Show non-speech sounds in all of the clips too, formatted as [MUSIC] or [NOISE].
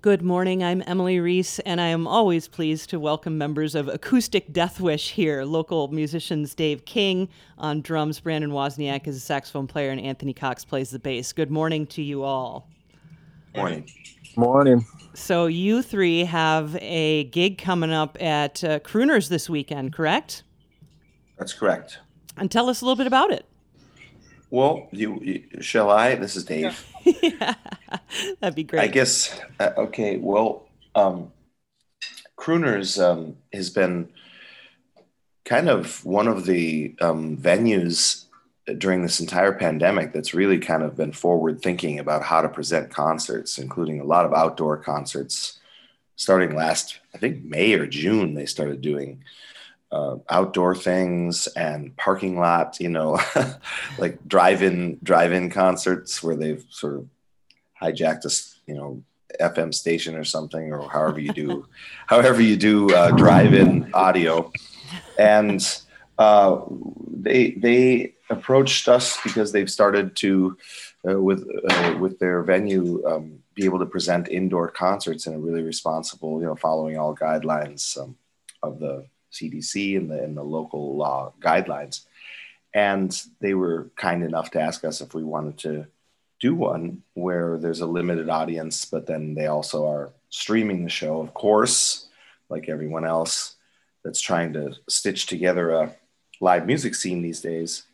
Good morning. I'm Emily Reese, and I am always pleased to welcome members of Acoustic Deathwish here. Local musicians Dave King on drums, Brandon Wozniak is a saxophone player, and Anthony Cox plays the bass. Good morning to you all. Morning. Morning. So, you three have a gig coming up at uh, Crooners this weekend, correct? That's correct. And tell us a little bit about it. Well, you, you shall I? This is Dave. [LAUGHS] yeah, that'd be great. I guess. Uh, okay. Well, um, Crooners um, has been kind of one of the um, venues during this entire pandemic that's really kind of been forward thinking about how to present concerts, including a lot of outdoor concerts. Starting last, I think May or June, they started doing uh, outdoor things and parking lot, you know, [LAUGHS] like drive-in drive-in concerts where they've sort of hijacked a you know FM station or something, or however you do, [LAUGHS] however you do uh, drive-in audio, and uh, they they approached us because they've started to uh, with uh, with their venue um, be able to present indoor concerts in a really responsible, you know, following all guidelines um, of the CDC and the, and the local law guidelines. And they were kind enough to ask us if we wanted to do one where there's a limited audience, but then they also are streaming the show, of course, like everyone else that's trying to stitch together a live music scene these days.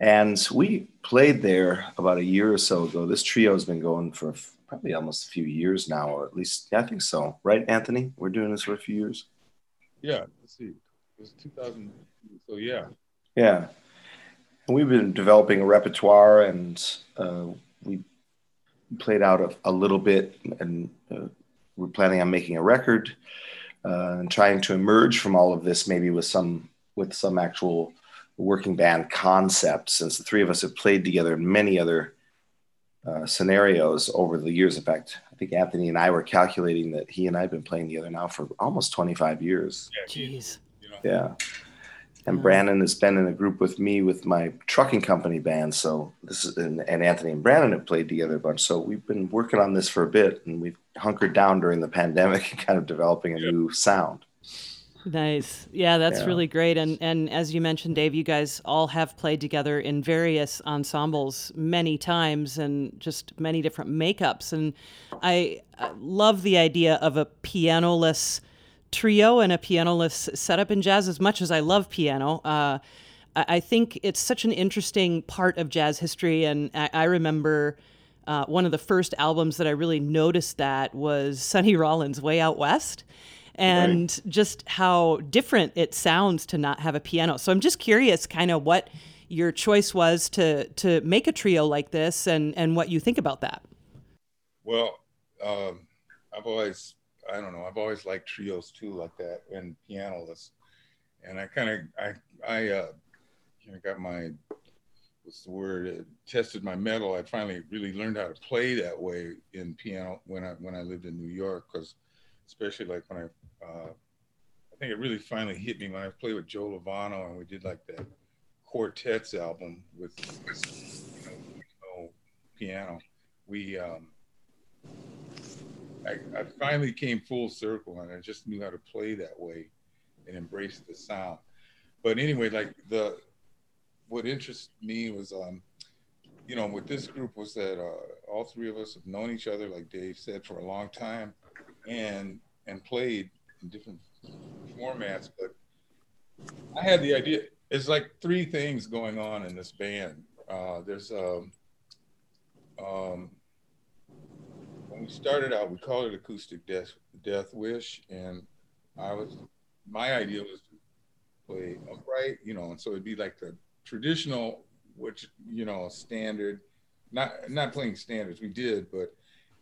And we played there about a year or so ago. This trio has been going for probably almost a few years now, or at least, yeah, I think so. Right, Anthony? We're doing this for a few years. Yeah, let's see. It was 2000. So yeah. Yeah. And we've been developing a repertoire and uh, we played out a, a little bit and uh, we're planning on making a record uh, and trying to emerge from all of this maybe with some with some actual working band concept since the three of us have played together in many other uh, scenarios over the years. In fact, I think Anthony and I were calculating that he and I have been playing together now for almost 25 years. Jeez. Yeah. And Brandon has been in a group with me with my trucking company band. So this is and, and Anthony and Brandon have played together a bunch. So we've been working on this for a bit and we've hunkered down during the pandemic [LAUGHS] and kind of developing a yeah. new sound. Nice. Yeah, that's yeah. really great. And and as you mentioned, Dave, you guys all have played together in various ensembles many times and just many different makeups. And I, I love the idea of a pianoless trio and a pianoless setup in jazz as much as I love piano. Uh, I, I, think it's such an interesting part of jazz history. And I, I remember uh, one of the first albums that I really noticed that was Sonny Rollins' Way Out West and right. just how different it sounds to not have a piano. So I'm just curious, kind of what your choice was to to make a trio like this, and and what you think about that. Well, um, I've always I don't know I've always liked trios too, like that, and pianoless, and I kind of I I uh, you know, got my what's the word uh, tested my mettle. I finally really learned how to play that way in piano when I when I lived in New York because especially like when I, uh, I think it really finally hit me when I played with Joe Lovano and we did like that quartets album with, you know, piano. We, um, I, I finally came full circle and I just knew how to play that way and embrace the sound. But anyway, like the, what interested me was, um, you know, with this group was that uh, all three of us have known each other, like Dave said, for a long time and and played in different formats. But I had the idea. It's like three things going on in this band. Uh, there's um, um, when we started out, we called it acoustic death, death wish, and I was my idea was to play upright, you know, and so it'd be like the traditional, which you know, standard. Not not playing standards, we did, but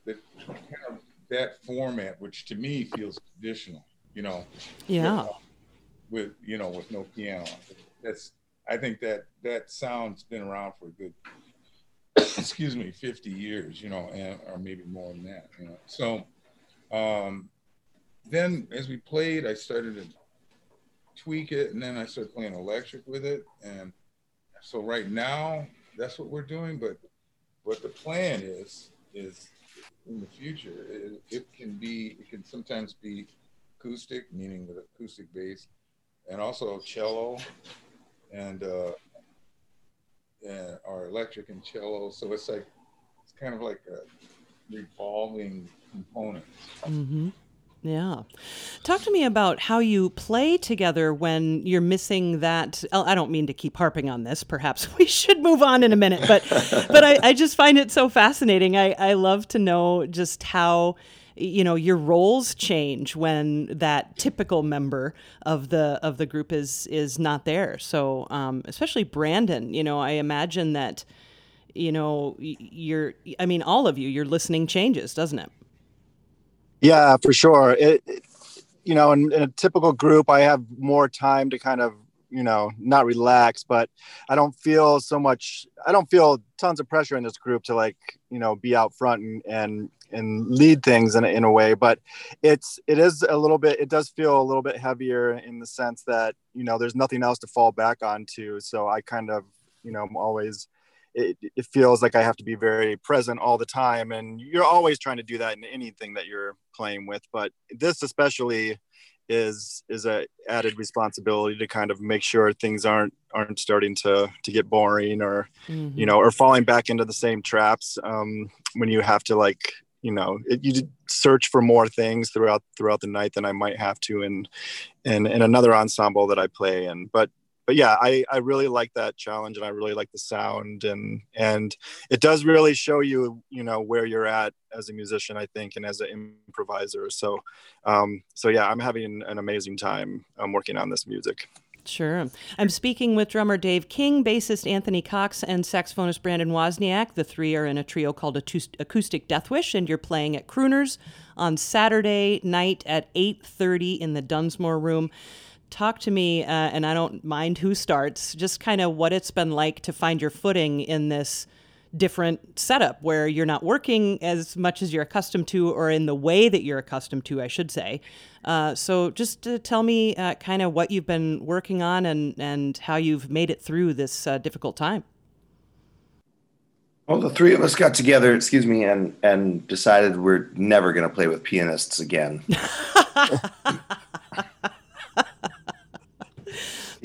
the kind of that format, which to me feels traditional, you know. Yeah. With, you know with no piano, that's I think that that sound's been around for a good, [COUGHS] excuse me, fifty years, you know, and or maybe more than that, you know. So, um, then as we played, I started to tweak it, and then I started playing electric with it, and so right now that's what we're doing. But what the plan is is in the future, it, it, can be, it can sometimes be acoustic, meaning with acoustic bass, and also cello and, uh, and or electric and cello. So it's like, it's kind of like a revolving component. Mm-hmm. Yeah. Talk to me about how you play together when you're missing that. I don't mean to keep harping on this. Perhaps [LAUGHS] we should move on in a minute, but but I, I just find it so fascinating. I, I love to know just how you know your roles change when that typical member of the of the group is is not there. So um, especially Brandon, you know, I imagine that you know you're. I mean, all of you, your listening changes, doesn't it? Yeah, for sure. It, it you know, in, in, a typical group, I have more time to kind of, you know, not relax, but I don't feel so much. I don't feel tons of pressure in this group to like, you know, be out front and and and lead things in a, in a way. But it's it is a little bit. It does feel a little bit heavier in the sense that you know there's nothing else to fall back onto. So I kind of, you know, I'm always it, it feels like I have to be very present all the time. And you're always trying to do that in anything that you're playing with. But this especially is is a added responsibility to kind of make sure things aren't aren't starting to to get boring or mm-hmm. you know or falling back into the same traps um, when you have to like you know it, you search for more things throughout throughout the night than I might have to in in in another ensemble that I play in but but yeah, I, I really like that challenge and I really like the sound and and it does really show you you know where you're at as a musician I think and as an improviser. So um, so yeah, I'm having an amazing time um, working on this music. Sure. I'm speaking with drummer Dave King, bassist Anthony Cox, and saxophonist Brandon Wozniak. The three are in a trio called Acoustic Deathwish, and you're playing at Crooners on Saturday night at 8.30 in the Dunsmore Room talk to me, uh, and I don't mind who starts, just kind of what it's been like to find your footing in this different setup where you're not working as much as you're accustomed to, or in the way that you're accustomed to, I should say. Uh, so, just tell me uh, kind of what you've been working on and, and how you've made it through this uh, difficult time. Well, the three of us got together, excuse me, and and decided we're never going to play with pianists again. [LAUGHS] the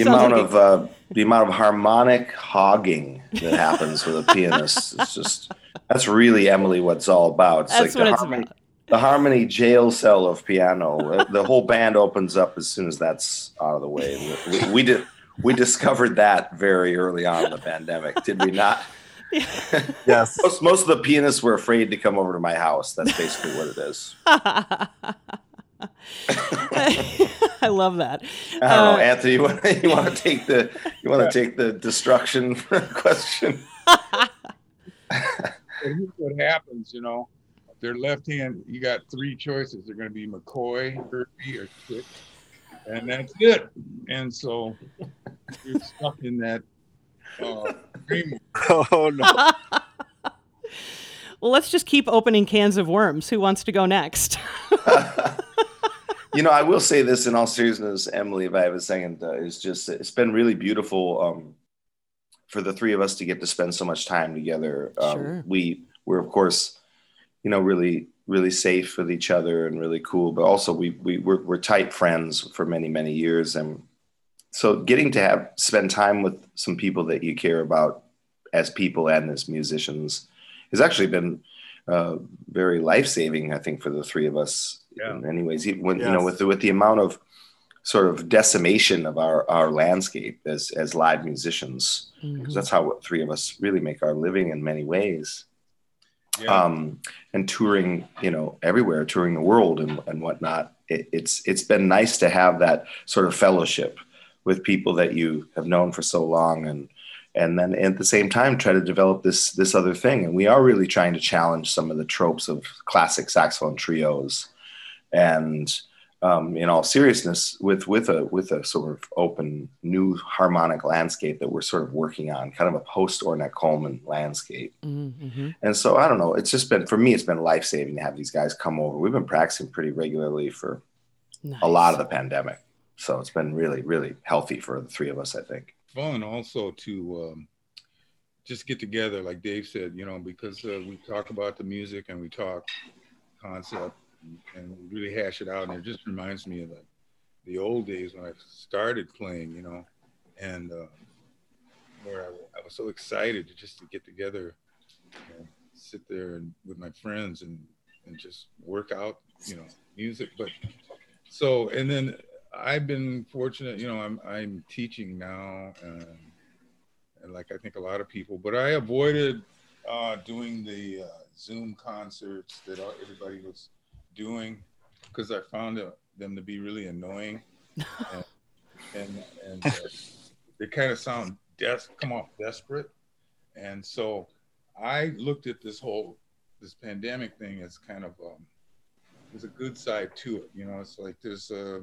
Sounds amount like of uh, the amount of harmonic hogging that happens with a pianist it's [LAUGHS] just that's really Emily what it's all about. It's that's like what the harmony, about. the harmony jail cell of piano. Uh, the whole band opens up as soon as that's out of the way. We, we, we did we discovered that very early on in the pandemic, did we not? [LAUGHS] yes. Most, most of the pianists were afraid to come over to my house. That's basically what it is. [LAUGHS] [LAUGHS] I love that. I don't uh, know, Anthony. You want, you want to [LAUGHS] take the you want to take the destruction [LAUGHS] question? what happens, you know. Their left hand, you got three choices. They're going to be McCoy, Herbie, or Chick, and that's it. And so you're stuck in that uh, framework. Oh no. well, let's just keep opening cans of worms. Who wants to go next? You know, I will say this in all seriousness, Emily, if I have a second, uh, is just it's been really beautiful um, for the three of us to get to spend so much time together. Um, sure. We we're of course, you know, really really safe with each other and really cool, but also we we we're, we're tight friends for many many years, and so getting to have spend time with some people that you care about as people and as musicians has actually been uh, very life saving. I think for the three of us yeah. in many ways. When yes. you know, with the, with the amount of sort of decimation of our our landscape as as live musicians, mm-hmm. because that's how three of us really make our living in many ways. Yeah. Um, and touring, you know, everywhere, touring the world and, and whatnot. It, it's it's been nice to have that sort of fellowship with people that you have known for so long and and then at the same time try to develop this this other thing and we are really trying to challenge some of the tropes of classic saxophone trios and um, in all seriousness, with with a with a sort of open new harmonic landscape that we're sort of working on, kind of a post Ornette Coleman landscape. Mm-hmm. And so I don't know. It's just been for me. It's been life saving to have these guys come over. We've been practicing pretty regularly for nice. a lot of the pandemic, so it's been really really healthy for the three of us. I think fun also to um, just get together, like Dave said, you know, because uh, we talk about the music and we talk concept and, and really hash it out. And it just reminds me of the, the old days when I started playing, you know, and uh, where I, I, was so excited to just to get together, and sit there and with my friends and and just work out, you know, music. But so and then I've been fortunate, you know, I'm I'm teaching now, and, and like I think a lot of people, but I avoided uh, doing the uh, Zoom concerts that everybody was doing because I found them to be really annoying, [LAUGHS] and and, and uh, they kind of sound des- come off desperate, and so I looked at this whole this pandemic thing as kind of um, there's a good side to it. You know, it's like there's a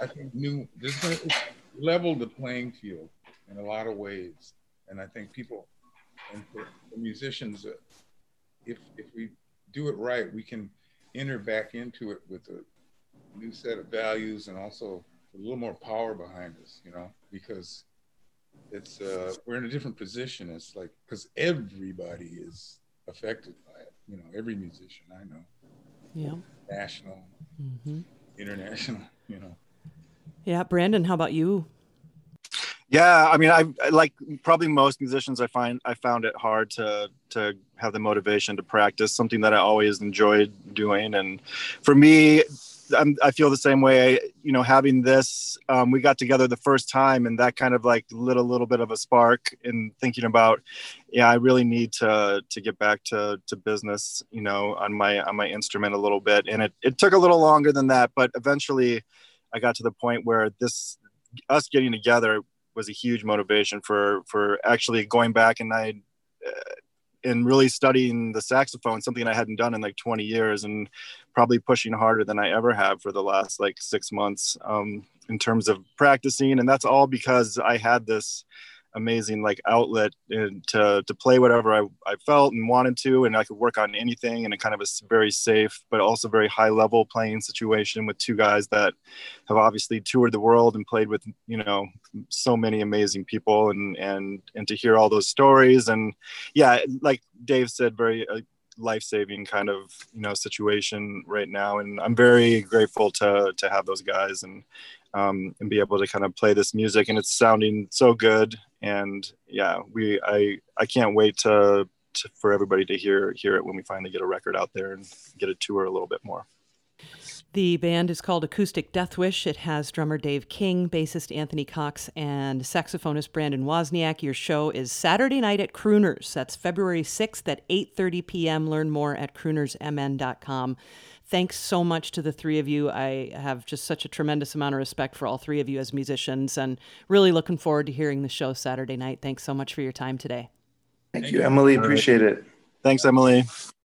I think new this leveled the playing field in a lot of ways, and I think people and for, for musicians, uh, if if we do it right, we can enter back into it with a new set of values and also a little more power behind us. You know, because it's uh, we're in a different position. It's like because everybody is affected by it. You know, every musician I know. Yeah. National, mm-hmm. international. [LAUGHS] You know. Yeah, Brandon, how about you? Yeah, I mean, I like probably most musicians. I find I found it hard to to have the motivation to practice something that I always enjoyed doing, and for me, I'm, i feel the same way. You know, having this, um, we got together the first time, and that kind of like lit a little bit of a spark in thinking about, yeah, I really need to to get back to to business. You know, on my on my instrument a little bit, and it it took a little longer than that, but eventually, I got to the point where this us getting together was a huge motivation for for actually going back and I uh, and really studying the saxophone, something I hadn't done in like 20 years, and probably pushing harder than I ever have for the last like six months um, in terms of practicing. And that's all because I had this amazing like outlet to to play whatever I, I felt and wanted to and I could work on anything in a kind of a very safe but also very high level playing situation with two guys that have obviously toured the world and played with you know so many amazing people and and and to hear all those stories and yeah like Dave said very uh, life-saving kind of you know situation right now and i'm very grateful to to have those guys and um, and be able to kind of play this music and it's sounding so good and yeah we i i can't wait to, to, for everybody to hear hear it when we finally get a record out there and get a tour a little bit more the band is called Acoustic Deathwish. It has drummer Dave King, bassist Anthony Cox, and saxophonist Brandon Wozniak. Your show is Saturday night at Crooners. That's February 6th at 8:30 p.m. Learn more at croonersmn.com thanks so much to the three of you. I have just such a tremendous amount of respect for all three of you as musicians and really looking forward to hearing the show Saturday night. Thanks so much for your time today. Thank, Thank you, Emily. Appreciate it. Thanks, Emily.